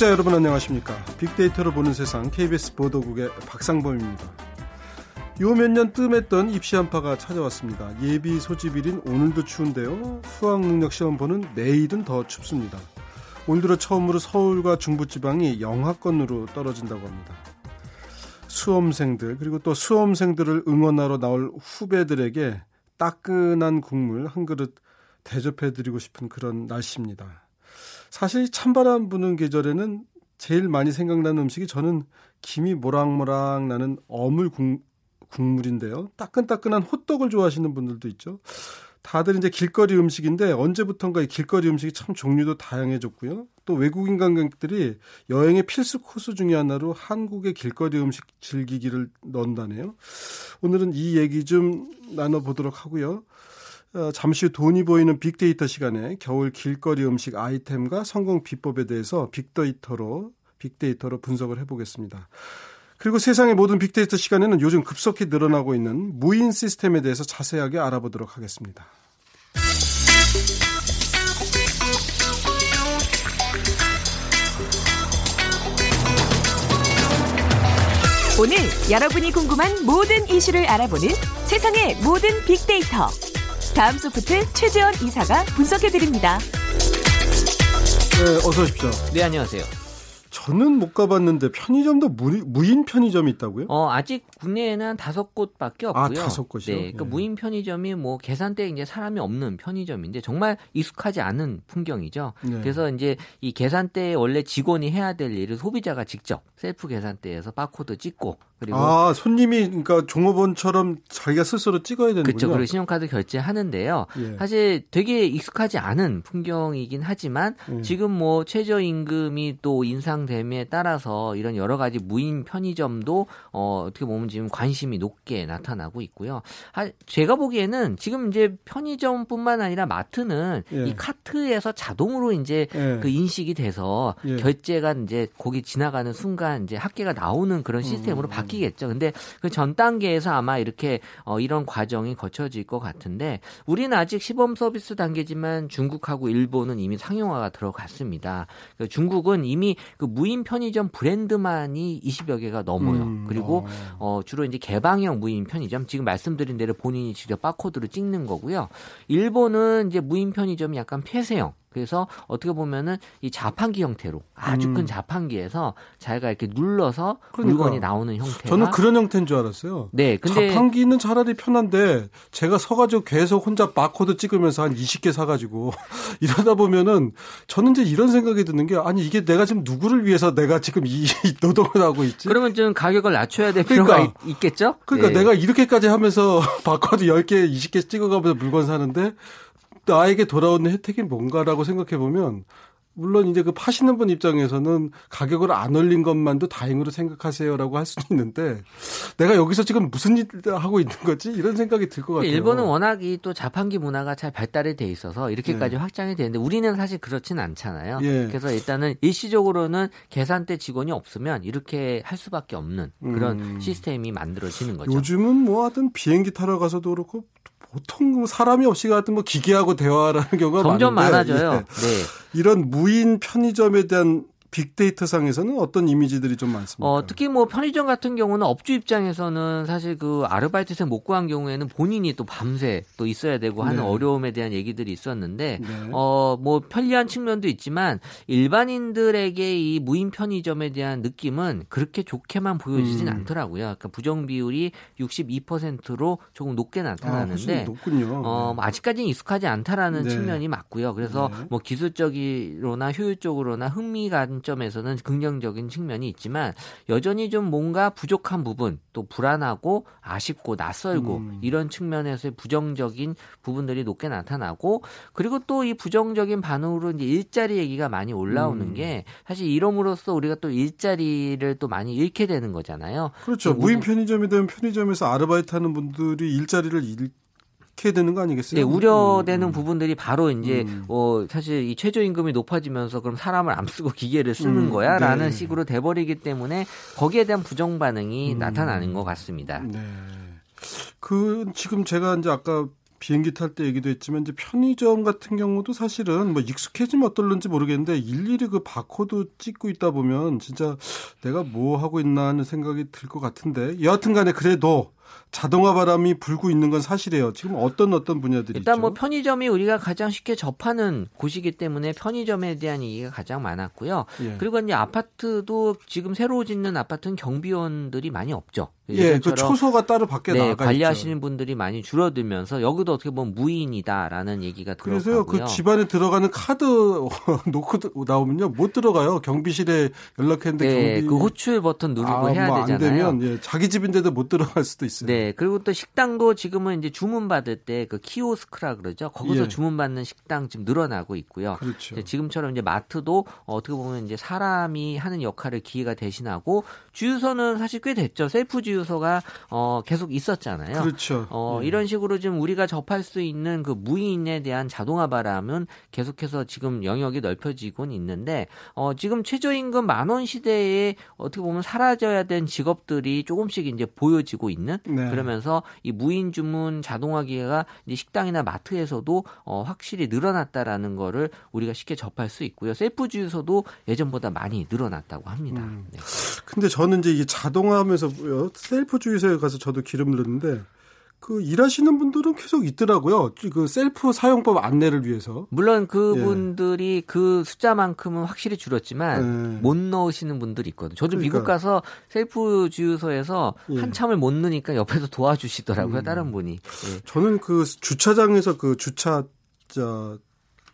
청취자 여러분 안녕하십니까? 빅데이터로 보는 세상 KBS 보도국의 박상범입니다. 요 몇 년 뜸했던 입시 한파가 찾아왔습니다. 예비 소집일인 오늘도 추운데요. 수학 능력 시험 보는 내일은 더 춥습니다. 올 들어 처음으로 서울과 중부지방이 영하권으로 떨어진다고 합니다. 수험생들 그리고 또 수험생들을 응원하러 나올 후배들에게 따끈한 국물 한 그릇 대접해드리고 싶은 그런 날씨입니다. 사실 찬바람 부는 계절에는 제일 많이 생각나는 음식이 저는 김이 모락모락 나는 어물 국, 국물인데요. 따끈따끈한 호떡을 좋아하시는 분들도 있죠. 다들 이제 길거리 음식인데 언제부턴가 이 길거리 음식이 참 종류도 다양해졌고요. 또 외국인 관광객들이 여행의 필수 코스 중의 하나로 한국의 길거리 음식 즐기기를 넣는다네요. 오늘은 이 얘기 좀 나눠보도록 하고요. 어, 잠시 후 돈이 보이는 빅데이터 시간에 겨울 길거리 음식 아이템과 성공 비법에 대해서 빅데이터로 빅데이터로 분석을 해보겠습니다. 그리고 세상의 모든 빅데이터 시간에는 요즘 급속히 늘어나고 있는 무인 시스템에 대해서 자세하게 알아보도록 하겠습니다. 오늘 여러분이 궁금한 모든 이슈를 알아보는 세상의 모든 빅데이터. 다음 소프트 최재원 이사가 분석해드립니다. 네, 어서 오십시오. 네, 안녕하세요. 저는 못 가봤는데 편의점도 무, 인 편의점이 있다고요? 어, 아직 국내에는 한 다섯 곳밖에 없고요. 아, 다섯 곳이요? 네, 그러니까 예. 무인 편의점이 뭐 계산대에 이제 사람이 없는 편의점인데 정말 익숙하지 않은 풍경이죠. 네. 그래서 이제 이 계산대에 원래 직원이 해야 될 일을 소비자가 직접 셀프 계산대에서 바코드 찍고 그리고 아 손님이 그러니까 종업원처럼 자기가 스스로 찍어야 되는군요. 그렇죠. 그리고 신용카드 결제하는데요. 예. 사실 되게 익숙하지 않은 풍경이긴 하지만 예. 지금 뭐 최저임금이 또 인상됨에 따라서 이런 여러 가지 무인 편의점도 어, 어떻게 보면 지금 관심이 높게 나타나고 있고요. 하, 제가 보기에는 지금 이제 편의점뿐만 아니라 마트는 예. 이 카트에서 자동으로 이제 예. 그 인식이 돼서 예. 결제가 이제 거기 지나가는 순간 이제 합계가 나오는 그런 시스템으로 음. 바뀌 겠죠. 근데 그 전 단계에서 아마 이렇게 어 이런 과정이 거쳐질 것 같은데 우리는 아직 시범 서비스 단계지만 중국하고 일본은 이미 상용화가 들어갔습니다. 그 중국은 이미 그 무인 편의점 브랜드만이 20여 개가 넘어요. 음, 그리고 어. 어, 주로 이제 개방형 무인 편의점, 지금 말씀드린 대로 본인이 직접 바코드로 찍는 거고요. 일본은 이제 무인 편의점이 약간 폐쇄형. 그래서 어떻게 보면은 이 자판기 형태로 아주 음. 큰 자판기에서 자기가 이렇게 눌러서 그러니까. 물건이 나오는 형태가 저는 그런 형태인 줄 알았어요. 네, 근데 자판기는 차라리 편한데 제가 서가지고 계속 혼자 바코드 찍으면서 한 20개 사가지고 이러다 보면은 저는 이제 이런 생각이 드는 게 아니 이게 내가 지금 누구를 위해서 내가 지금 이 노동을 하고 있지? 그러면 좀 가격을 낮춰야 될 그러니까. 필요가 있, 겠죠 그러니까 내가 이렇게까지 하면서 바코드 10개, 20개 찍어가면서 물건 사는데 나에게 돌아오는 혜택이 뭔가라고 생각해 보면 물론 이제 그 파시는 분 입장에서는 가격을 안 올린 것만도 다행으로 생각하세요라고 할 수는 있는데 내가 여기서 지금 무슨 일을 하고 있는 거지 이런 생각이 들 것 같아요. 일본은 워낙 이 또 자판기 문화가 잘 발달이 돼 있어서 이렇게까지 확장이 되는데 우리는 사실 그렇진 않잖아요. 예. 그래서 일단은 일시적으로는 계산대 직원이 없으면 이렇게 할 수밖에 없는 그런 음. 시스템이 만들어지는 거죠. 요즘은 뭐 하여튼 비행기 타러 가서도 그렇고 보통 뭐 사람이 없이 가든 뭐 기계하고 대화하는 경우가 점점 많은데 많아져요. 예. 네. 이런 무인 편의점에 대한 빅데이터 상에서는 어떤 이미지들이 좀 많습니까? 어, 특히 뭐 편의점 같은 경우는 업주 입장에서는 사실 그 아르바이트생 못 구한 경우에는 본인이 또 밤새 또 있어야 되고 하는 네. 어려움에 대한 얘기들이 있었는데 네. 어, 뭐 편리한 측면도 있지만 일반인들에게 이 무인 편의점에 대한 느낌은 그렇게 좋게만 보여지진 음. 않더라고요. 그러니까 부정 비율이 62%로 조금 높게 아, 나타나는데 높군요. 어, 뭐 아직까지는 익숙하지 않다라는 네. 측면이 맞고요. 그래서 네. 뭐 기술적이로나 효율적으로나 흥미 관점에서는 긍정적인 측면이 있지만 여전히 좀 뭔가 부족한 부분, 또 불안하고 아쉽고 낯설고 음. 이런 측면에서의 부정적인 부분들이 높게 나타나고 그리고 또 이 부정적인 반응으로 이제 일자리 얘기가 많이 올라오는 음. 게 사실 이름으로써 우리가 또 일자리를 또 많이 잃게 되는 거잖아요. 그렇죠. 그 무인 편의점이 되면 편의점에서 아르바이트 하는 분들이 일자리를 잃 게 되는 거 아니겠어요? 네, 우려되는 음. 부분들이 바로 이제 음. 어 사실 이 최저임금이 높아지면서 그럼 사람을 안 쓰고 기계를 쓰는 음, 거야라는 네. 식으로 돼버리기 때문에 거기에 대한 부정 반응이 음. 나타나는 것 같습니다. 네. 그 지금 제가 이제 아까 비행기 탈 때 얘기도 했지만 이제 편의점 같은 경우도 사실은 뭐 익숙해지면 어떨런지 모르겠는데 일일이 그 바코드 찍고 있다 보면 진짜 내가 뭐 하고 있나 하는 생각이 들 것 같은데 여하튼간에 그래도 자동화 바람이 불고 있는 건 사실이에요. 지금 어떤 어떤 분야들이 일단 있죠? 뭐 편의점이 우리가 가장 쉽게 접하는 곳이기 때문에 편의점에 대한 얘기가 가장 많았고요. 예. 그리고 이제 아파트도 지금 새로 짓는 아파트는 경비원들이 많이 없죠. 예, 그 초소가 따로 밖에 네, 나가 관리하시는 있죠. 분들이 많이 줄어들면서 여기도 어떻게 보면 무인이다라는 얘기가 들어가고요. 그 집안에 들어가는 카드 놓고 나오면요, 못 들어가요. 경비실에 연락했는데 네, 경비 그 호출 버튼 누르고 아, 해야 뭐안 되잖아요. 되면 예, 자기 집인데도 못 들어갈 수도 있어요. 네, 그리고 또 식당도 지금은 이제 주문 받을 때 그 키오스크라 그러죠. 거기서 예. 주문 받는 식당 지금 늘어나고 있고요. 그렇죠. 지금처럼 이제 마트도 어떻게 보면 이제 사람이 하는 역할을 기계가 대신하고 주유소는 사실 꽤 됐죠. 셀프 주유소가 어 계속 있었잖아요. 그렇죠. 어, 예. 이런 식으로 좀 우리가 접할 수 있는 그 무인에 대한 자동화 바람은 계속해서 지금 영역이 넓혀지곤 있는데, 어, 지금 최저임금 만원 시대에 어떻게 보면 사라져야 된 직업들이 조금씩 이제 보여지고 있는 네. 그러면서 이 무인 주문 자동화 기계가 이제 식당이나 마트에서도 어, 확실히 늘어났다라는 거를 우리가 쉽게 접할 수 있고요. 셀프 주유소도 예전보다 많이 늘어났다고 합니다. 음. 네. 근데 저는 이제 이게 자동화하면서 셀프 주유소에 가서 저도 기름 넣는데 그 일하시는 분들은 계속 있더라고요. 그 셀프 사용법 안내를 위해서. 물론 그분들이 그 숫자만큼은 확실히 줄었지만 예. 못 넣으시는 분들이 있거든요. 저도 그러니까. 미국 가서 셀프 주유소에서 예. 한참을 못 넣으니까 옆에서 도와주시더라고요. 음. 다른 분이. 예. 저는 그 주차장에서 그 주차 저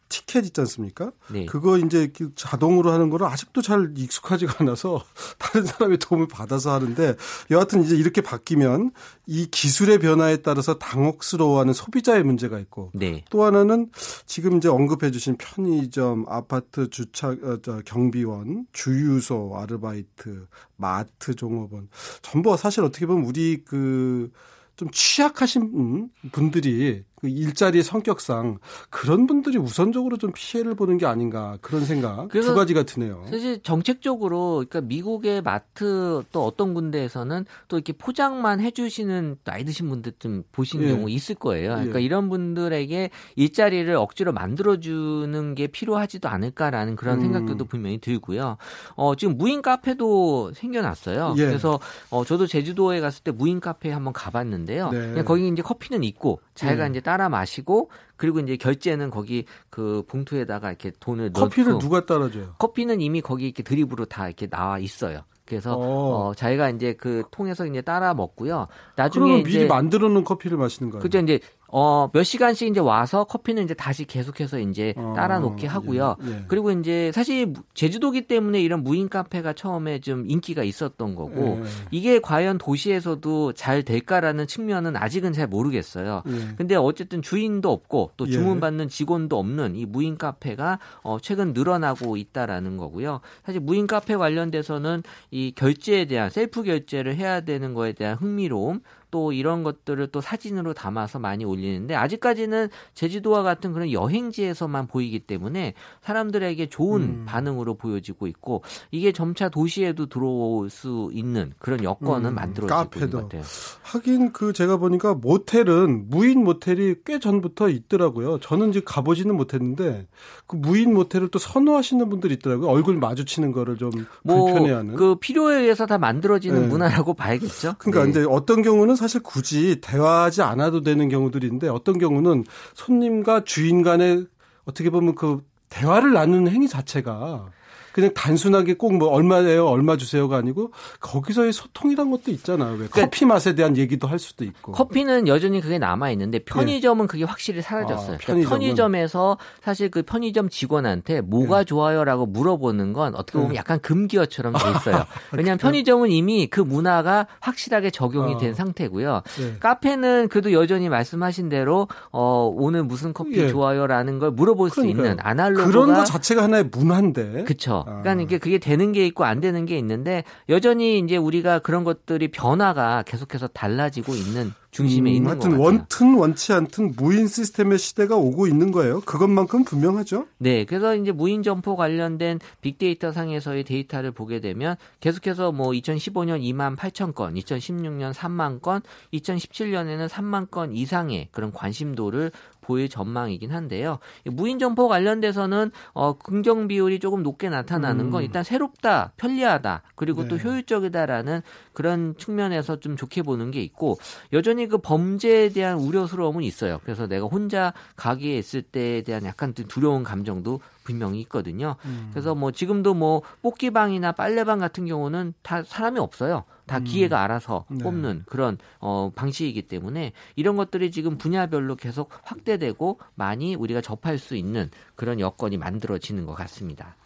티켓 있지 않습니까? 네. 그거 이제 그 자동으로 하는 거를 아직도 잘 익숙하지가 않아서 다른 사람의 도움을 받아서 하는데 여하튼 이제 이렇게 바뀌면 이 기술의 변화에 따라서 당혹스러워하는 소비자의 문제가 있고 네. 또 하나는 지금 이제 언급해 주신 편의점, 아파트 주차 어, 저 경비원, 주유소 아르바이트, 마트 종업원 전부 사실 어떻게 보면 우리 그좀 취약하신 분들이 그 일자리의 성격상 그런 분들이 우선적으로 좀 피해를 보는 게 아닌가 그런 생각 두 가지가 드네요. 사실 정책적으로 그러니까 미국의 마트 또 어떤 군데에서는 또 이렇게 포장만 해주시는 나이 드신 분들 좀 보시는 예. 경우 있을 거예요. 그러니까 예. 이런 분들에게 일자리를 억지로 만들어주는 게 필요하지도 않을까라는 그런 음. 생각들도 분명히 들고요. 어, 지금 무인 카페도 생겨났어요. 예. 그래서 어, 저도 제주도에 갔을 때 무인 카페에 한번 가봤는데요. 네. 거기 이제 커피는 있고 자기가 예. 이제 따라 마시고 그리고 이제 결제는 거기 그 봉투에다가 이렇게 돈을 커피를 넣고 누가 따라줘요? 커피는 이미 거기 이렇게 드립으로 다 이렇게 나와 있어요. 그래서 어. 어, 자기가 이제 그 통해서 이제 따라 먹고요. 나중에 그러면 미리 만들어 놓은 커피를 마시는 거예요. 그죠 이제 어, 몇 시간씩 이제 와서 커피는 이제 다시 계속해서 이제 어, 따라 놓게 하고요. 예, 예. 그리고 이제 사실 제주도기 때문에 이런 무인 카페가 처음에 좀 인기가 있었던 거고 예. 이게 과연 도시에서도 잘 될까라는 측면은 아직은 잘 모르겠어요. 예. 근데 어쨌든 주인도 없고 또 예. 주문받는 직원도 없는 이 무인 카페가 어, 최근 늘어나고 있다라는 거고요. 사실 무인 카페 관련돼서는 이 결제에 대한 셀프 결제를 해야 되는 거에 대한 흥미로움 또 이런 것들을 또 사진으로 담아서 많이 올리는데 아직까지는 제주도와 같은 그런 여행지에서만 보이기 때문에 사람들에게 좋은 음. 반응으로 보여지고 있고 이게 점차 도시에도 들어올 수 있는 그런 여건은 음, 만들어지고 카페도. 있는 것 같아요. 하긴 그 제가 보니까 모텔은 무인 모텔이 꽤 전부터 있더라고요. 저는 이제 가보지는 못했는데 그 무인 모텔을 또 선호하시는 분들이 있더라고요. 얼굴 마주치는 거를 좀 불편해하는. 뭐그 필요에 의해서 다 만들어지는 네. 문화라고 봐야겠죠. 그러니까 네. 이제 어떤 경우는 사실 굳이 대화하지 않아도 되는 경우들이 있는데 어떤 경우는 손님과 주인 간의 어떻게 보면 그 대화를 나누는 행위 자체가 그냥 단순하게 꼭 뭐 얼마예요, 얼마 주세요가 아니고 거기서의 소통이란 것도 있잖아요. 왜 커피 맛에 대한 얘기도 할 수도 있고. 그러니까 커피는 여전히 그게 남아 있는데 편의점은 그게 확실히 사라졌어요. 아, 그러니까? 편의점에서 사실 그 편의점 직원한테 뭐가 좋아요라고 물어보는 건 어떻게 보면 네. 약간 금기어처럼 돼 있어요. 왜냐하면 편의점은 이미 그 문화가 확실하게 적용이 아. 된 상태고요. 네. 카페는 그래도 여전히 말씀하신 대로 어, 오늘 무슨 커피 예. 좋아요라는 걸 물어볼 수 그러니까요. 있는 아날로그가 그런 거 자체가 하나의 문화인데. 그쵸. 아. 그러니까 이게 그게 되는 게 있고 안 되는 게 있는데 여전히 이제 우리가 그런 것들이 변화가 계속해서 달라지고 있는 중심에 음, 있는 하여튼 것 같아요. 원튼 원치 않든 무인 시스템의 시대가 오고 있는 거예요. 그것만큼 분명하죠. 네, 그래서 이제 무인 점포 관련된 빅데이터 상에서의 데이터를 보게 되면 계속해서 뭐 2015년 2만 8천 건, 2016년 3만 건, 2017년에는 3만 건 이상의 그런 관심도를 보일 전망이긴 한데요. 무인 점포 관련돼서는 어 긍정 비율이 조금 높게 나타나는 건 음. 일단 새롭다, 편리하다, 그리고 또 네. 효율적이다라는 그런 측면에서 좀 좋게 보는 게 있고 여전히 그 범죄에 대한 우려스러움은 있어요. 그래서 내가 혼자 가게에 있을 때에 대한 약간 좀 두려운 감정도 분명히 있거든요. 음. 그래서 뭐 지금도 뭐 뽑기방이나 빨래방 같은 경우는 다 사람이 없어요. 다 음. 기계가 알아서 네. 뽑는 그런 어 방식이기 때문에 이런 것들이 지금 분야별로 계속 확대되고 많이 우리가 접할 수 있는 그런 여건이 만들어지는 것 같습니다.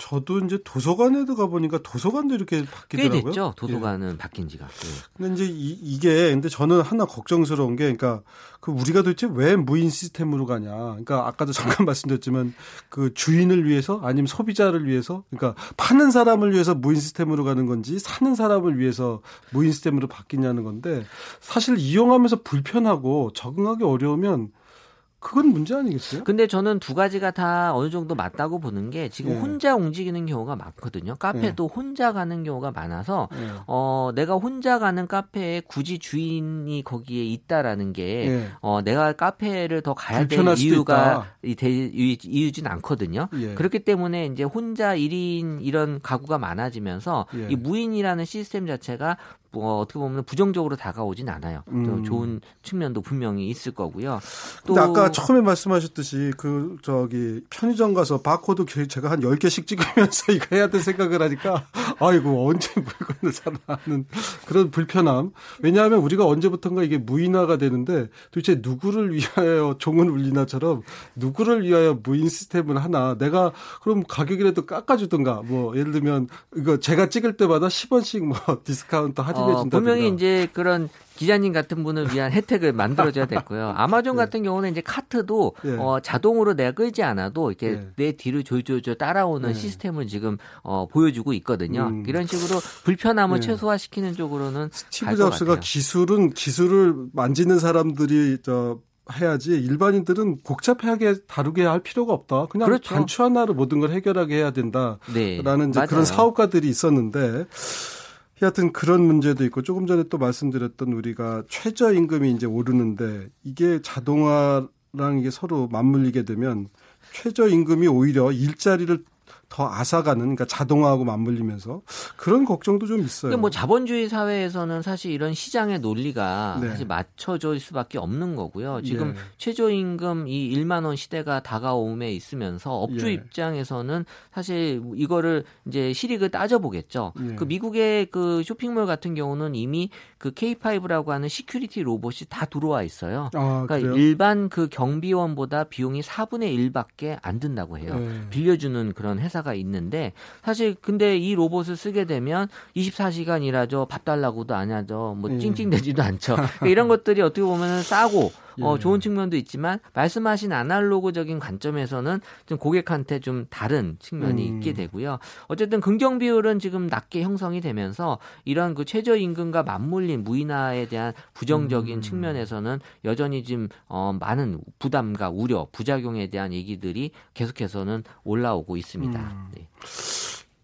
저도 이제 도서관에도 가보니까 도서관도 이렇게 꽤 바뀌더라고요. 됐죠. 도서관은 바뀐 지가. 예. 근데 이제 이, 게 근데 저는 하나 걱정스러운 게 그러니까 그 우리가 도대체 왜 무인 시스템으로 가냐. 그러니까 아까도 잠깐 말씀드렸지만 그 주인을 위해서 아니면 소비자를 위해서 그러니까 파는 사람을 위해서 무인 시스템으로 가는 건지 사는 사람을 위해서 무인 시스템으로 바뀌냐는 건데 사실 이용하면서 불편하고 적응하기 어려우면 그건 문제 아니겠어요? 근데 저는 두 가지가 다 어느 정도 맞다고 보는 게 지금 예. 혼자 움직이는 경우가 많거든요. 카페도 혼자 가는 경우가 많아서 예. 어 내가 혼자 가는 카페에 굳이 주인이 거기에 있다라는 게 예. 어, 내가 카페를 더 가야 될 이유가 있다. 이 대- 이유- 이유진 않거든요. 예. 그렇기 때문에 이제 혼자 1인 이런 가구가 많아지면서 예. 이 무인이라는 시스템 자체가 뭐 어떻게 보면 부정적으로 다가오진 않아요. 또 음. 좋은 측면도 분명히 있을 거고요. 또 아까 처음에 말씀하셨듯이 그 저기 편의점 가서 바코드 기- 제가 한 10개씩 찍으면서 이거 해야 될 생각을 하니까 아이고 언제 물건을 사나 하는 그런 불편함. 왜냐하면 우리가 언제부턴가 이게 무인화가 되는데 도대체 누구를 위하여 종은 울리나처럼 누구를 위하여 무인 시스템을 하나 내가 그럼 가격이라도 깎아주든가 뭐 예를 들면 이거 제가 찍을 때마다 10원씩 뭐 디스카운트 할인해 어. 분명히 이제 그런 기자님 같은 분을 위한 혜택을 만들어줘야 됐고요. 아마존 같은 경우는 이제 카트도 예. 어, 자동으로 내가 끌지 않아도 이렇게 예. 내 뒤를 졸졸졸 따라오는 예. 시스템을 지금 어, 보여주고 있거든요. 음. 이런 식으로 불편함을 예. 최소화시키는 쪽으로는 스티브 잡스가. 기술은 기술을 만지는 사람들이 저 해야지 일반인들은 복잡하게 다루게 할 필요가 없다. 그냥 그렇죠. 단추 하나로 모든 걸 해결하게 해야 된다라는 네. 그런 사업가들이 있었는데 하여튼 그런 문제도 있고 조금 전에 또 말씀드렸던 우리가 최저 임금이 이제 오르는데 이게 자동화랑 이게 서로 맞물리게 되면 최저 임금이 오히려 일자리를 더 앗아가는 그러니까 자동화하고 맞물리면서 그런 걱정도 좀 있어요. 근데 뭐 자본주의 사회에서는 사실 이런 시장의 논리가 네. 사실 맞춰질 수밖에 없는 거고요. 지금 예. 최저임금 이 1만 원 시대가 다가옴에 있으면서 업주 예. 입장에서는 사실 이거를 이제 실익을 따져보겠죠. 예. 그 미국의 그 쇼핑몰 같은 경우는 이미 그 K5라고 하는 security 로봇이 다 들어와 있어요. 아, 그러니까 그래요? 일반 그 경비원보다 비용이 4분의 1밖에 안 든다고 해요. 네. 빌려주는 그런 회사 가 있는데 사실 근데 이 로봇을 쓰게 되면 24시간 일하죠. 밥 달라고도 안 하죠. 뭐 예. 찡찡대지도 않죠. 그러니까 이런 것들이 어떻게 보면 싸고 어, 예. 좋은 측면도 있지만 말씀하신 아날로그적인 관점에서는 좀 고객한테 좀 다른 측면이 음. 있게 되고요. 어쨌든 긍정 비율은 지금 낮게 형성이 되면서 이런 그 최저 임금과 맞물린 무인화에 대한 부정적인 음. 측면에서는 여전히 지금 어, 많은 부담과 우려, 부작용에 대한 얘기들이 계속해서는 올라오고 있습니다. 음. 네.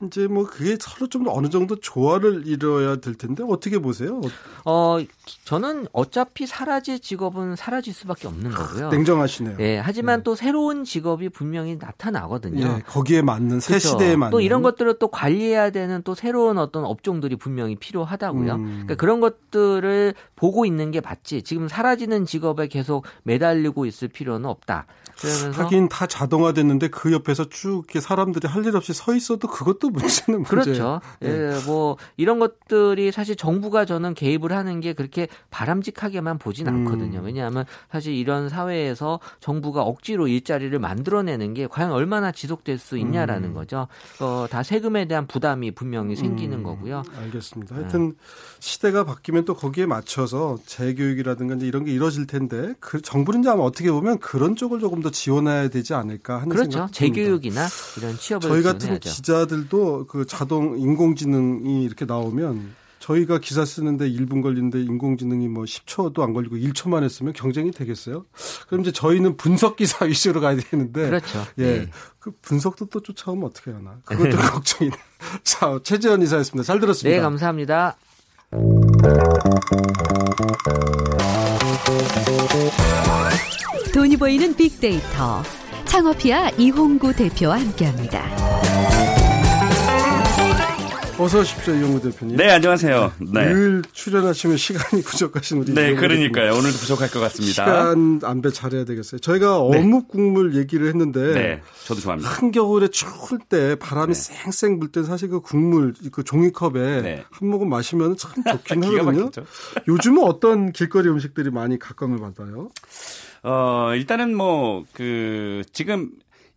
이제 뭐 그게 서로 좀 어느 정도 조화를 이뤄야 될 텐데 어떻게 보세요? 어, 저는 어차피 사라질 직업은 사라질 수밖에 없는 거고요. 냉정하시네요. 네, 하지만 네. 또 새로운 직업이 분명히 나타나거든요. 예, 거기에 맞는 새 그렇죠. 시대에 맞는 또 이런 것들을 또 관리해야 되는 또 새로운 어떤 업종들이 분명히 필요하다고요. 음. 그러니까 그런 것들을 보고 있는 게 맞지. 지금 사라지는 직업에 계속 매달리고 있을 필요는 없다. 그러면서 하긴 다 자동화됐는데 그 옆에서 쭉 이렇게 사람들이 할 일 없이 서 있어도 그것도 문제는 문제. 그렇죠. 네. 예, 뭐 이런 것들이 사실 정부가 저는 개입을 하는 게 그렇게 바람직하게만 보진 음. 않거든요. 왜냐하면 사실 이런 사회에서 정부가 억지로 일자리를 만들어내는 게 과연 얼마나 지속될 수 있냐라는 음. 거죠. 어, 다 세금에 대한 부담이 분명히 생기는 음, 거고요. 알겠습니다. 네. 하여튼 시대가 바뀌면 또 거기에 맞춰서 재교육이라든가 이제 이런 게 이루어질 텐데 그 정부는 이제 아마 어떻게 보면 그런 쪽을 조금 더 지원해야 되지 않을까 하는 그렇죠. 생각이 듭니다. 재교육이나 이런 취업을 저희 같은 지원해야죠. 기자들도 그 자동 인공지능이 이렇게 나오면 저희가 기사 쓰는데 1분 걸리는데 인공지능이 뭐 10초도 안 걸리고 1초만 했으면 경쟁이 되겠어요? 그럼 이제 저희는 분석 기사 위주로 가야 되는데 그렇죠. 예. 네. 그 분석도 또 쫓아오면 어떻게 하나. 그것도 걱정이네. 자, 최재현 이사였습니다. 잘 들었습니다. 네, 감사합니다. 돈이 보이는 빅데이터. 창업이야 이홍구 대표와 함께합니다. 어서 오십시오, 이용우 대표님. 네, 안녕하세요. 네. 늘 출연하시면 시간이 부족하신 우리 네, 그러니까요. 오늘도 부족할 것 같습니다. 시간 안배 잘해야 되겠어요. 저희가 어묵 국물 얘기를 했는데 네, 저도 좋아합니다. 한겨울에 추울 때 바람이 네. 쌩쌩 불 때 사실 그 국물 그 종이컵에 네. 한 모금 마시면 참 좋긴 하거든요. 요즘은 어떤 길거리 음식들이 많이 각광을 받아요? 어, 일단은 뭐, 그, 지금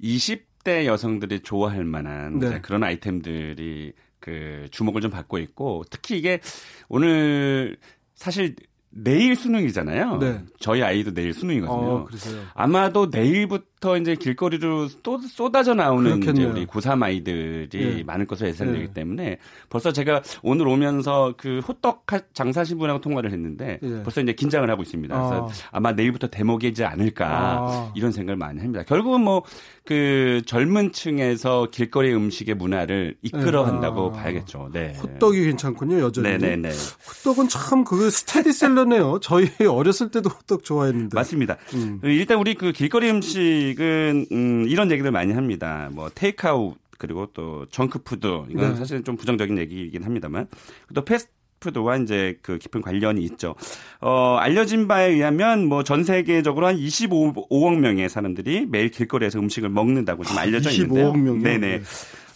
20대 여성들이 좋아할 만한 네. 그런 아이템들이 그 주목을 좀 받고 있고, 특히 이게 오늘 사실 내일 수능이잖아요. 네. 저희 아이도 내일 수능이거든요. 어. 아마도 내일부터 이제 길거리로 또 쏟아져 나오는 이제 그렇겠네요. 우리 고3 아이들이 예. 많을 것으로 예상되기 예. 때문에 벌써 제가 오늘 오면서 그 호떡 하- 장사하신 분하고 통화를 했는데 예. 벌써 이제 긴장을 하고 있습니다. 그래서 아. 아마 내일부터 대목이지 않을까 아. 이런 생각을 많이 합니다. 결국은 뭐 그 젊은 층에서 길거리 음식의 문화를 이끌어 예. 간다고 아. 봐야겠죠. 네. 호떡이 괜찮군요, 여전히. 네네네. 호떡은 참 그 스테디셀러네요. 저희 어렸을 때도 호떡 좋아했는데. 맞습니다. 음. 일단 우리 그 길거리 음식은 음, 이런 얘기들 많이 합니다. 뭐 테이크아웃 그리고 또 정크푸드 이건 네. 사실은 좀 부정적인 얘기이긴 합니다만 또 패스트 푸드와 이제 그 깊은 관련이 있죠. 어, 알려진 바에 의하면 뭐 전 세계적으로 한 25억 명의 사람들이 매일 길거리에서 음식을 먹는다고 지금 알려져 25억 있는데요. 명이요? 네네. 네.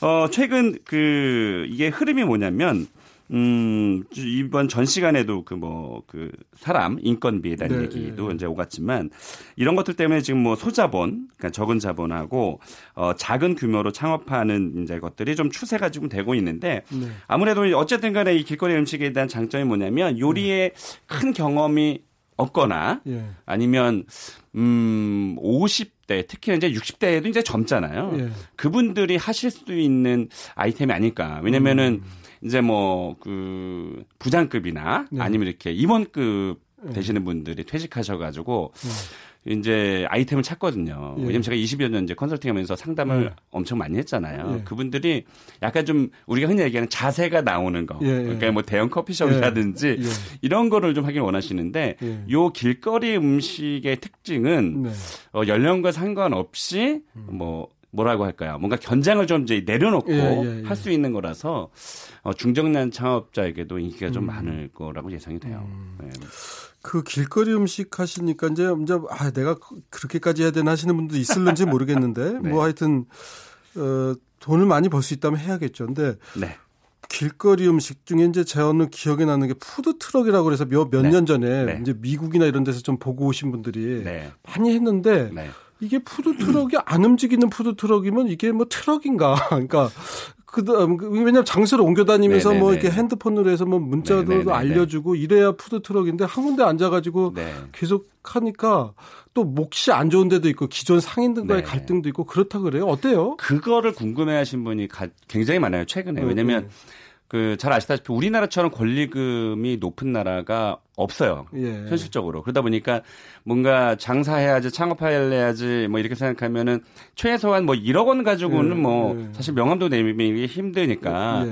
어, 최근 그 이게 흐름이 뭐냐면 음, 이번 전 시간에도 그 뭐 그 사람 인건비에 대한 네, 얘기도 네. 이제 오갔지만 이런 것들 때문에 지금 뭐 소자본, 그러니까 적은 자본하고 어 작은 규모로 창업하는 이제 것들이 좀 추세가 지금 되고 있는데 네. 아무래도 어쨌든 간에 이 길거리 음식에 대한 장점이 뭐냐면 요리에 큰 경험이 없거나 예. 아니면 음 50대 특히 이제 60대에도 이제 젊잖아요. 예. 그분들이 하실 수 있는 아이템이 아닐까. 왜냐면은 음. 이제 뭐 그 부장급이나 네. 아니면 이렇게 임원급 네. 되시는 분들이 퇴직하셔가지고 이제 아이템을 찾거든요. 예. 왜냐면 제가 20여 년 이제 컨설팅하면서 상담을 예. 엄청 많이 했잖아요. 예. 그분들이 약간 좀 우리가 흔히 얘기하는 자세가 나오는 거. 예, 예. 그러니까 뭐 대형 커피숍이라든지 예. 이런 거를 좀 하길 원하시는데 예. 요 길거리 음식의 특징은 네. 어, 연령과 상관없이 뭐 뭐라고 할까요? 뭔가 견장을 좀 이제 내려놓고 예, 예, 예. 할수 있는 거라서 어, 중장년 창업자에게도 인기가 좀 음. 많을 거라고 예상이 돼요. 네. 그 길거리 음식 하시니까 이제 이제 아 내가 그- 그렇게까지 해야 되나 하시는 분도 있을는지 모르겠는데 네. 뭐 하여튼 어 돈을 많이 벌 수 있다면 해야겠죠. 근데 네. 길거리 음식 중에 이제 저는 기억에 나는 게 푸드 트럭이라고 그래서 몇몇년 네. 전에 네. 이제 미국이나 이런 데서 좀 보고 오신 분들이 네. 많이 했는데 네. 이게 푸드 트럭이 안 움직이는 푸드 트럭이면 이게 뭐 트럭인가? 그러니까 그다음 왜냐면 장소를 옮겨 다니면서 뭐 네네네. 이렇게 핸드폰으로 해서 뭐 문자도 네네네네. 알려주고 이래야 푸드 트럭인데 한 군데 앉아가지고 네. 계속 하니까 또 목이 안 좋은 데도 있고 기존 상인들과의 네. 갈등도 있고 그렇다 그래요. 어때요? 그거를 궁금해하신 분이 가- 굉장히 많아요 최근에 음, 왜냐하면 음. 그 잘 아시다시피 우리나라처럼 권리금이 높은 나라가 없어요. 예. 현실적으로 그러다 보니까 뭔가 장사해야지 창업해야지 뭐 이렇게 생각하면은 최소한 뭐 1억 원 가지고는 예, 뭐 예. 사실 명함도 내밀기 힘드니까 예.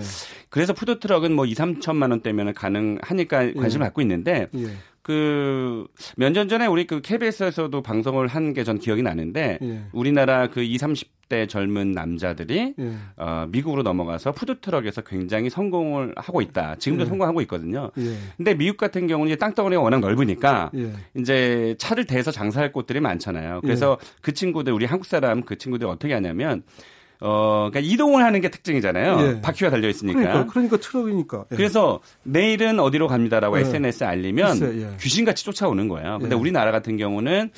그래서 푸드트럭은 뭐 2, 3천만 원대면 가능하니까 관심을 갖고 있는데 예. 그몇 년 전에 우리 그 KBS에서도 방송을 한 게 전 기억이 나는데 예. 우리나라 그 20, 30 대 젊은 남자들이 예. 어, 미국으로 넘어가서 푸드트럭에서 굉장히 성공을 하고 있다. 지금도 예. 성공하고 있거든요. 예. 근데 미국 같은 경우는 땅덩어리가 워낙 넓으니까 예. 이제 차를 대서 장사할 곳들이 많잖아요. 그래서 그 친구들 우리 한국 사람 그 친구들이 어떻게 하냐면 어 그러니까 이동을 하는 게 특징이잖아요. 예. 바퀴가 달려 있으니까. 그러니까 그러니까 트럭이니까. 예. 그래서 내일은 어디로 갑니다라고 예. SNS에 알리면 글쎄, 예. 귀신같이 쫓아오는 거예요. 근데 예. 우리나라 같은 경우는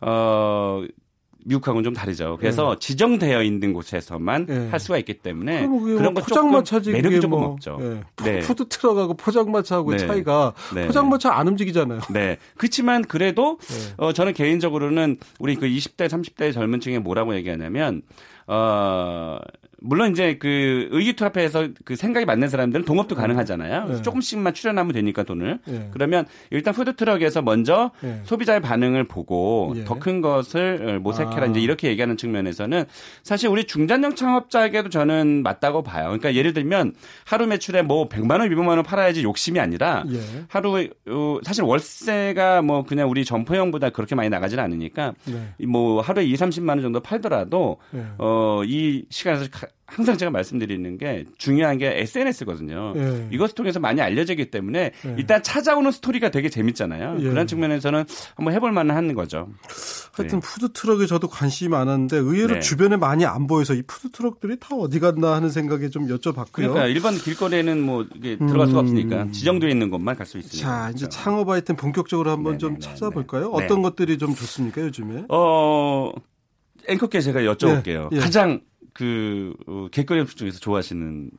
어 미국하고는 좀 다르죠. 그래서 지정되어 있는 곳에서만 예. 할 수가 있기 때문에 그런 뭐 포장마차지 매력이 조금 뭐, 없죠. 예. 네. 푸드 트럭하고 포장마차하고의 네. 차이가 네. 포장마차 안 움직이잖아요. 네. 그렇지만 그래도 네. 어 저는 개인적으로는 우리 그 20대 30대 젊은 층에 뭐라고 얘기하냐면 어 물론 이제 그 의기투합해서 그 생각이 맞는 사람들은 동업도 가능하잖아요. 네. 조금씩만 출연하면 되니까 돈을. 예. 그러면 일단 푸드트럭에서 먼저 예. 소비자의 반응을 보고 예. 더큰 것을 모색해라 아. 이제 이렇게 얘기하는 측면에서는 사실 우리 중장년 창업자에게도 저는 맞다고 봐요. 그러니까 예를 들면 하루 매출에 뭐 100만 원, 200만 원 팔아야지 욕심이 아니라 예. 하루 어, 사실 월세가 뭐 그냥 우리 점포형보다 그렇게 많이 나가지는 않으니까 네. 뭐 하루에 2, 30만 원 정도 팔더라도 예. 어, 이 시간에서 가- 항상 제가 말씀드리는 게 중요한 게 SNS거든요. 예. 이것을 통해서 많이 알려지기 때문에 예. 일단 찾아오는 스토리가 되게 재밌잖아요. 예. 그런 측면에서는 한번 해볼 만한 거죠. 하여튼 푸드트럭에 저도 관심이 많았는데 의외로 네. 주변에 많이 안 보여서 이 푸드트럭들이 다 어디 갔나 하는 생각에 좀 여쭤봤고요. 그러니까 일반 길거리에는 뭐 이게 들어갈 수가 음. 없으니까 지정되어 있는 곳만 갈 수 있으니까. 자, 이제 그렇죠. 창업 아이템 본격적으로 한번 좀 네네네. 찾아볼까요? 네. 어떤 것들이 좀 좋습니까, 요즘에? 어 앵커께 제가 여쭤볼게요. 예, 예. 가장 그 어, 길거리 음식 중에서 좋아하시는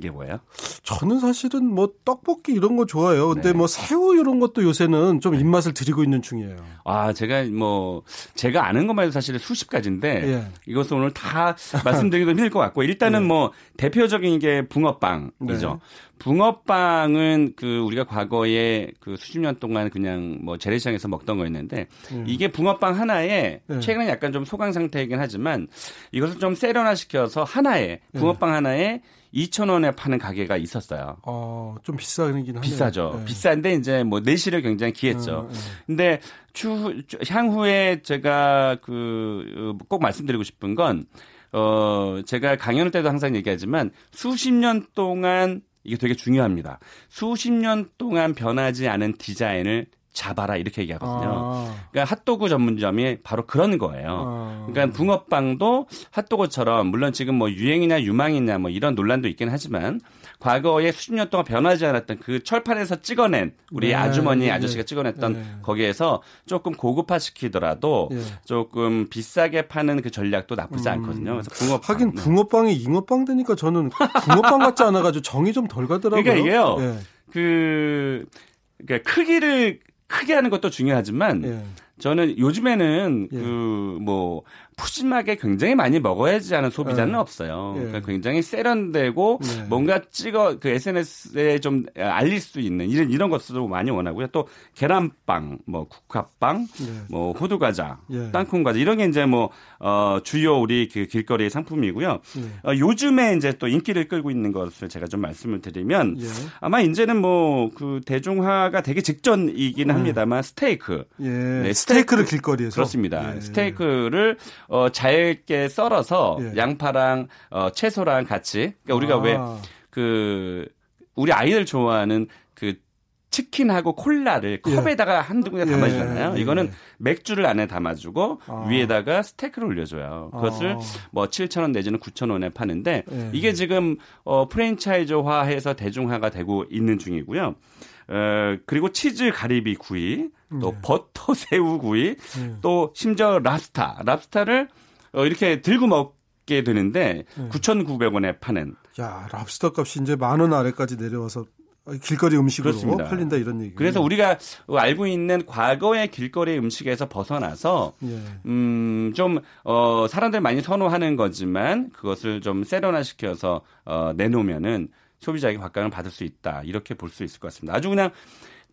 게 뭐예요? 저는 사실은 뭐 떡볶이 이런 거 좋아해요. 근데 네. 뭐 새우 이런 것도 요새는 좀 입맛을 들이고 있는 중이에요. 아, 제가 뭐 제가 아는 것만 해도 사실 수십 가지인데 예. 이것을 오늘 다 말씀드리기도 힘들 것 같고 일단은 예. 뭐 대표적인 게 붕어빵이죠. 네. 붕어빵은 그 우리가 과거에 그 수십 년 동안 그냥 뭐 재래시장에서 먹던 거였는데 음. 이게 붕어빵 하나에 네. 최근에 약간 좀 소강 상태이긴 하지만 이것을 좀 세련화시켜서 하나에 네. 붕어빵 하나에 2,000원에 파는 가게가 있었어요. 어, 좀 비싸긴 하네요. 비싸죠. 네. 비싼데 이제 뭐 내실을 굉장히 기했죠. 어, 네. 근데 추후 추- 향후에 제가 그 꼭 말씀드리고 싶은 건 어, 제가 강연할 때도 항상 얘기하지만 수십 년 동안 이게 되게 중요합니다. 수십 년 동안 변하지 않은 디자인을 잡아라 이렇게 얘기하거든요. 아, 그러니까 핫도그 전문점이 바로 그런 거예요. 아. 그러니까 붕어빵도 핫도그처럼 물론 지금 뭐 유행이냐 유망이냐 뭐 이런 논란도 있긴 하지만 과거에 수십 년 동안 변하지 않았던 그 철판에서 찍어낸 우리 네, 아주머니 네, 아저씨가 네. 찍어냈던 네. 거기에서 조금 고급화 시키더라도 예. 조금 비싸게 파는 그 전략도 나쁘지 음. 않거든요. 그래서 붕어빵. 하긴 네. 붕어빵이 잉어빵 되니까 저는 붕어빵 같지 않아가지고 정이 좀 덜 가더라고요. 그러니까 이게요. 예. 그 그러니까 크기를 크게 하는 것도 중요하지만 예. 저는 요즘에는 예. 그뭐 푸짐하게 굉장히 많이 먹어야지 하는 소비자는 예. 없어요. 예. 그러니까 굉장히 세련되고 네. 뭔가 찍어 그 SNS에 좀 알릴 수 있는 이런 이런 것들도 많이 원하고요. 또 계란빵, 뭐 국화빵, 네. 뭐 호두 과자, 예. 땅콩 과자 이런 게 이제 뭐 어, 주요 우리 그 길거리 상품이고요. 예. 어, 요즘에 이제 또 인기를 끌고 있는 것을 제가 좀 말씀을 드리면 예. 아마 이제는 뭐 그 대중화가 되기 직전이기는 합니다만 스테이크 예. 네, 스테이크를 스테이크- 길거리에서 그렇습니다. 예. 스테이크를 어, 잘게 썰어서 예. 양파랑 어, 채소랑 같이 그러니까 우리가 아. 왜그 우리 아이들 좋아하는 그 치킨하고 콜라를 예. 컵에다가 한두 군데 예, 담아주잖아요. 예. 이거는 맥주를 안에 담아주고 아. 위에다가 스테이크를 올려줘요. 그것을 아. 뭐 7,000원 내지는 9,000원에 파는데 예. 이게 지금 어, 프랜차이즈화해서 대중화가 되고 있는 중이고요. 어, 그리고 치즈 가리비 구이, 또 네. 버터 새우 구이, 예. 또 심지어 랍스타, 랍스타를 어, 이렇게 들고 먹게 되는데 네. 9,900원에 파는 야, 랍스터 값이 이제 만 원 아래까지 내려와서 길거리 음식으로 그렇습니다. 팔린다 이런 얘기. 그래서 우리가 알고 있는 과거의 길거리 음식에서 벗어나서 예. 음, 좀, 어, 사람들 많이 선호하는 거지만 그것을 좀 세련화시켜서, 어, 내놓으면은 소비자에게 각광을 받을 수 있다. 이렇게 볼 수 있을 것 같습니다. 아주 그냥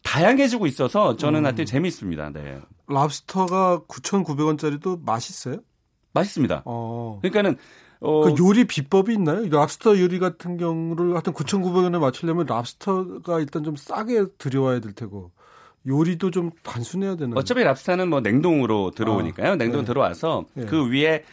다양해지고 있어서 저는 음. 하여튼 재미있습니다. 네. 랍스터가 9,900원짜리도 맛있어요? 맛있습니다. 어. 그러니까는, 어, 그 요리 비법이 있나요? 이 랍스터 요리 같은 경우를 하여튼 9,900원에 맞추려면 랍스터가 일단 좀 싸게 들여와야 될 테고 요리도 좀 단순해야 되나? 어차피 랍스타는 뭐 냉동으로 들어오니까요. 아, 냉동 네. 들어와서 네. 그 위에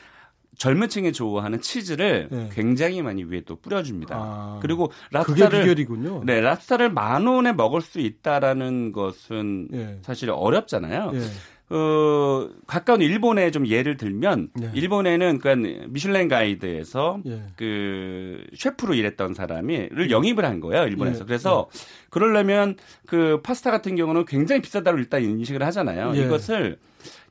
젊은 층이 좋아하는 치즈를 네. 굉장히 많이 위에 또 뿌려줍니다. 아, 그리고 랍스타를 비결이군요. 네, 랍스타를 만 원에 먹을 수 있다라는 것은 예. 사실 어렵잖아요. 예. 어, 가까운 일본에 좀 예를 들면 네. 일본에는 그러니까 미슐랭 가이드에서 예. 그 셰프로 일했던 사람이를 영입을 한 거예요 일본에서 예. 그래서 그러려면 그 파스타 같은 경우는 굉장히 비싸다고 일단 인식을 하잖아요 예. 이것을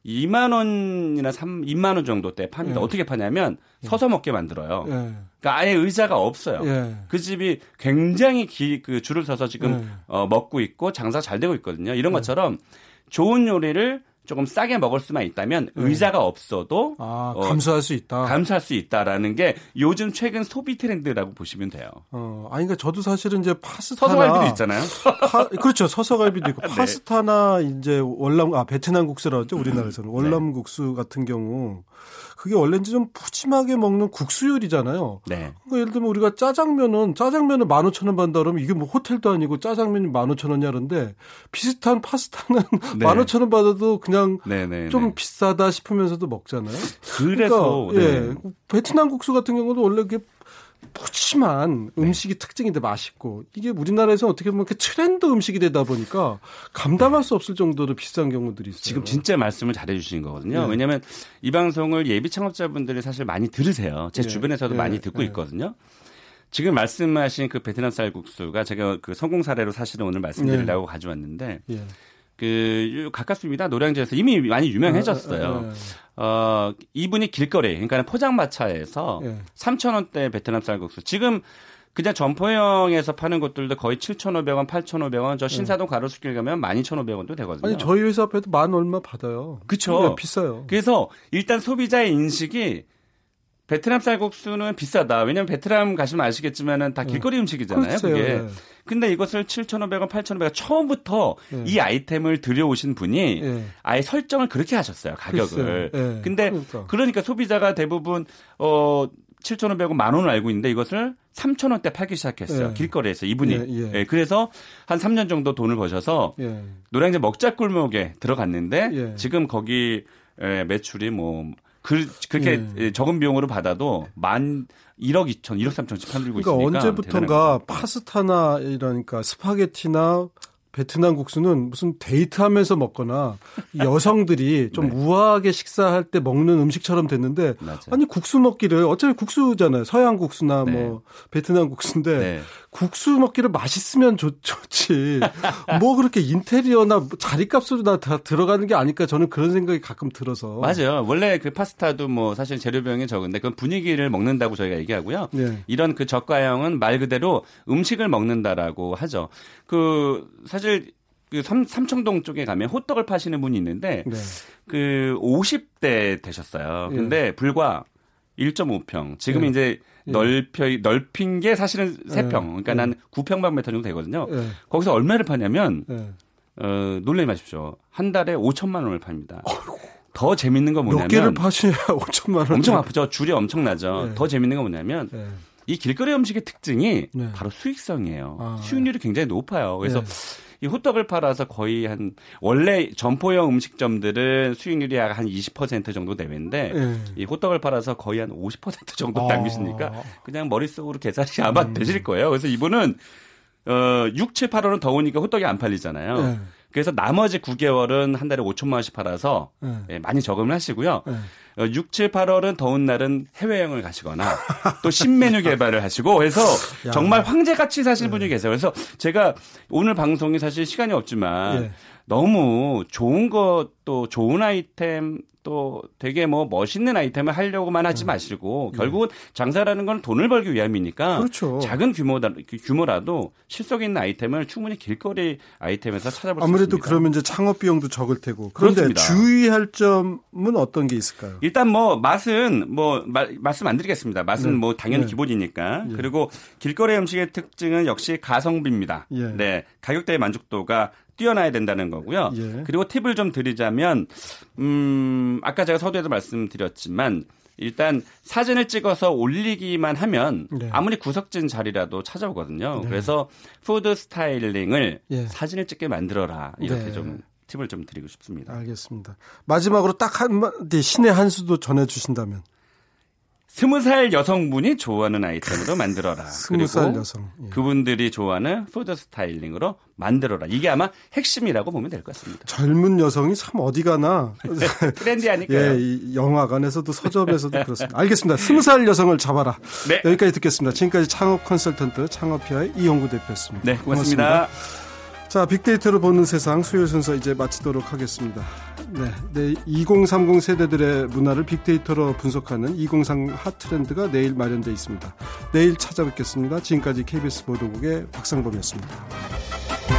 2만 원이나 3, 2만 원 정도 때 팝니다 예. 어떻게 파냐면 서서 먹게 만들어요 예. 그러니까 아예 의자가 없어요 예. 그 집이 굉장히 기, 그 줄을 서서 지금 예. 어, 먹고 있고 장사 잘 되고 있거든요. 이런 네. 것처럼 좋은 요리를 조금 싸게 먹을 수만 있다면 네. 의자가 없어도 아, 어, 감수할 수 있다. 감수할 수 있다라는 게 요즘 최근 소비 트렌드라고 보시면 돼요. 어, 아니, 그러니까 저도 사실은 이제 파스타나. 서서갈비도 있잖아요. 파, 그렇죠. 서서갈비도 있고 네. 파스타나 이제 월남 아 베트남 국수라고 하죠 우리나라에서는 월남 국수 같은 경우 그게 원래 이제 좀 푸짐하게 먹는 국수 요리잖아요. 네. 그러니까 예를 들면 우리가 짜장면은 짜장면은 만 오천 원 받는다 그러면 이게 뭐 호텔도 아니고 짜장면이 만 오천 원이야 그런데 비슷한 파스타는 네. 만 오천 원 받아도 그냥 네네. 좀 비싸다 싶으면서도 먹잖아요. 그래서 그러니까, 네. 예, 베트남 국수 같은 경우도 원래 그게 푸짐한 네. 음식이 특징인데 맛있고 이게 우리나라에서 어떻게 보면 그 트렌드 음식이 되다 보니까 감당할 수 없을 정도로 비싼 경우들이 있어요. 지금 진짜 말씀을 잘해 주신 거거든요. 네. 왜냐하면 이 방송을 예비 창업자분들이 사실 많이 들으세요. 제 네. 주변에서도 네. 많이 듣고 네. 있거든요. 지금 말씀하신 그 베트남 쌀국수가 제가 그 성공 사례로 사실은 오늘 말씀드리려고 가져왔는데 예. 그 가깝습니다. 노량진에서 이미 많이 유명해졌어요. 예, 어, 이분이 길거리, 그러니까 포장마차에서 예. 3,000원대 베트남 쌀국수. 지금 그냥 점포형에서 파는 곳들도 거의 7,500원, 8,500원, 저 신사동 가로수길 가면 12,500원도 되거든요. 아니 저희 회사 앞에도 만 얼마 받아요. 그쵸. 네, 비싸요. 그래서 일단 소비자의 인식이 베트남 쌀국수는 비싸다. 왜냐면 베트남 가시면 아시겠지만은 다 길거리 음식이잖아요. 글쎄요. 그게. 네. 근데 이것을 7,500원, 8,500원 처음부터 네. 이 아이템을 들여오신 분이 예. 아예 설정을 그렇게 하셨어요. 가격을. 예. 근데 그러니까. 그러니까 소비자가 대부분 어 7,500원 만 원을 알고 있는데 이것을 3,000원대 팔기 시작했어요. 예. 길거리에서 이분이. 예, 예. 예, 그래서 한 3년 정도 돈을 버셔서 예. 노량진 먹자 골목에 들어갔는데 예. 지금 거기 에, 매출이 뭐 그, 그렇게 예. 적은 비용으로 받아도 만 1억 2천, 1억 3천씩 팔리고 그러니까 있으니까 언제부턴가 파스타나 이러니까 스파게티나 베트남 국수는 무슨 데이트하면서 먹거나 여성들이 좀 네. 우아하게 식사할 때 먹는 음식처럼 됐는데 맞아요. 아니 국수 먹기를 어차피 국수잖아요. 서양 국수나 네. 뭐 베트남 국수인데 네. 국수 먹기를 맛있으면 좋, 좋지. 뭐 그렇게 인테리어나 뭐 자리값으로 다, 다 들어가는 게 아닐까 저는 그런 생각이 가끔 들어서. 맞아요. 원래 그 파스타도 뭐 사실 재료비용이 적은데 그건 분위기를 먹는다고 저희가 얘기하고요. 네. 이런 그 저가형은 말 그대로 음식을 먹는다라고 하죠. 그 사실 그 삼, 삼청동 쪽에 가면 호떡을 파시는 분이 있는데 네. 그 50대 되셨어요. 예. 근데 불과 1.5평. 지금 예. 이제 예. 넓혀 넓힌 게 사실은 예. 3평. 그러니까 예. 난 9평방미터 정도 되거든요. 네. 거기서 얼마를 파냐면 네. 어, 놀라지 마십시오. 한 달에 5천만 원을 팝니다. 더 재밌는 건몇 뭐냐면 개를 파시냐 5천만 원. 엄청 아프죠. 줄이 엄청나죠. 네. 더 재밌는 건 뭐냐면 네. 이 길거리 음식의 특징이 네. 바로 수익성이에요. 아. 수익률이 굉장히 높아요. 그래서 네. 이 호떡을 팔아서 거의 한 원래 점포형 음식점들은 수익률이 약 한 20% 정도 내외인데 네. 이 호떡을 팔아서 거의 한 50% 정도 아. 당기시니까 그냥 머릿속으로 계산이 아마 음. 되실 거예요. 그래서 이분은 어 6, 7, 8월은 더우니까 호떡이 안 팔리잖아요. 네. 그래서 나머지 9개월은 한 달에 5천만 원씩 팔아서 네. 예, 많이 저금을 하시고요. 네. 어, 6, 7, 8월은 더운 날은 해외여행을 가시거나 또 신메뉴 개발을 하시고 해서 야. 정말 황제같이 사실 분이 계세요. 그래서 제가 오늘 방송이 사실 시간이 없지만 예. 너무 좋은 것도 좋은 아이템 또 되게 뭐 멋있는 아이템을 하려고만 하지 마시고 결국은 장사라는 건 돈을 벌기 위함이니까 음. 그렇죠. 작은 규모다, 규모라도 실속 있는 아이템을 충분히 길거리 아이템에서 찾아볼 수 아무래도 있습니다. 그러면 이제 창업 비용도 적을 테고. 그런데 그렇습니다. 주의할 점은 어떤 게 있을까요? 일단 뭐 맛은 뭐 마- 말씀 안 드리겠습니다. 맛은 네. 뭐 당연히 네. 기본이니까. 예. 그리고 길거리 음식의 특징은 역시 가성비입니다. 예. 네. 가격대의 만족도가 뛰어나야 된다는 거고요. 예. 그리고 팁을 좀 드리자면 음 아까 제가 서두에도 말씀드렸지만 일단 사진을 찍어서 올리기만 하면 네. 아무리 구석진 자리라도 찾아오거든요. 네. 그래서 food styling을 예. 사진을 찍게 만들어라 이렇게 네. 좀 팁을 좀 드리고 싶습니다. 알겠습니다. 마지막으로 딱 한마디 신의 한 수도 전해 주신다면. 스무 살 여성분이 좋아하는 아이템으로 만들어라. 스무 살 여성. 예. 그분들이 좋아하는 food styling으로 만들어라. 이게 아마 핵심이라고 보면 될 것 같습니다. 젊은 여성이 참 어디 가나. 트렌디하니까요. 예, 이 영화관에서도 서점에서도 그렇습니다. 알겠습니다. 스무 살 여성을 잡아라. 네. 여기까지 듣겠습니다. 지금까지 창업 컨설턴트 창업피아의 이용구 대표였습니다. 네, 고맙습니다. 자, 빅데이터로 보는 세상 수요일 순서 이제 마치도록 하겠습니다. 네, 네, 2030 세대들의 문화를 빅데이터로 분석하는 2030 핫트렌드가 내일 마련되어 있습니다. 내일 찾아뵙겠습니다. 지금까지 KBS 보도국의 박상범이었습니다.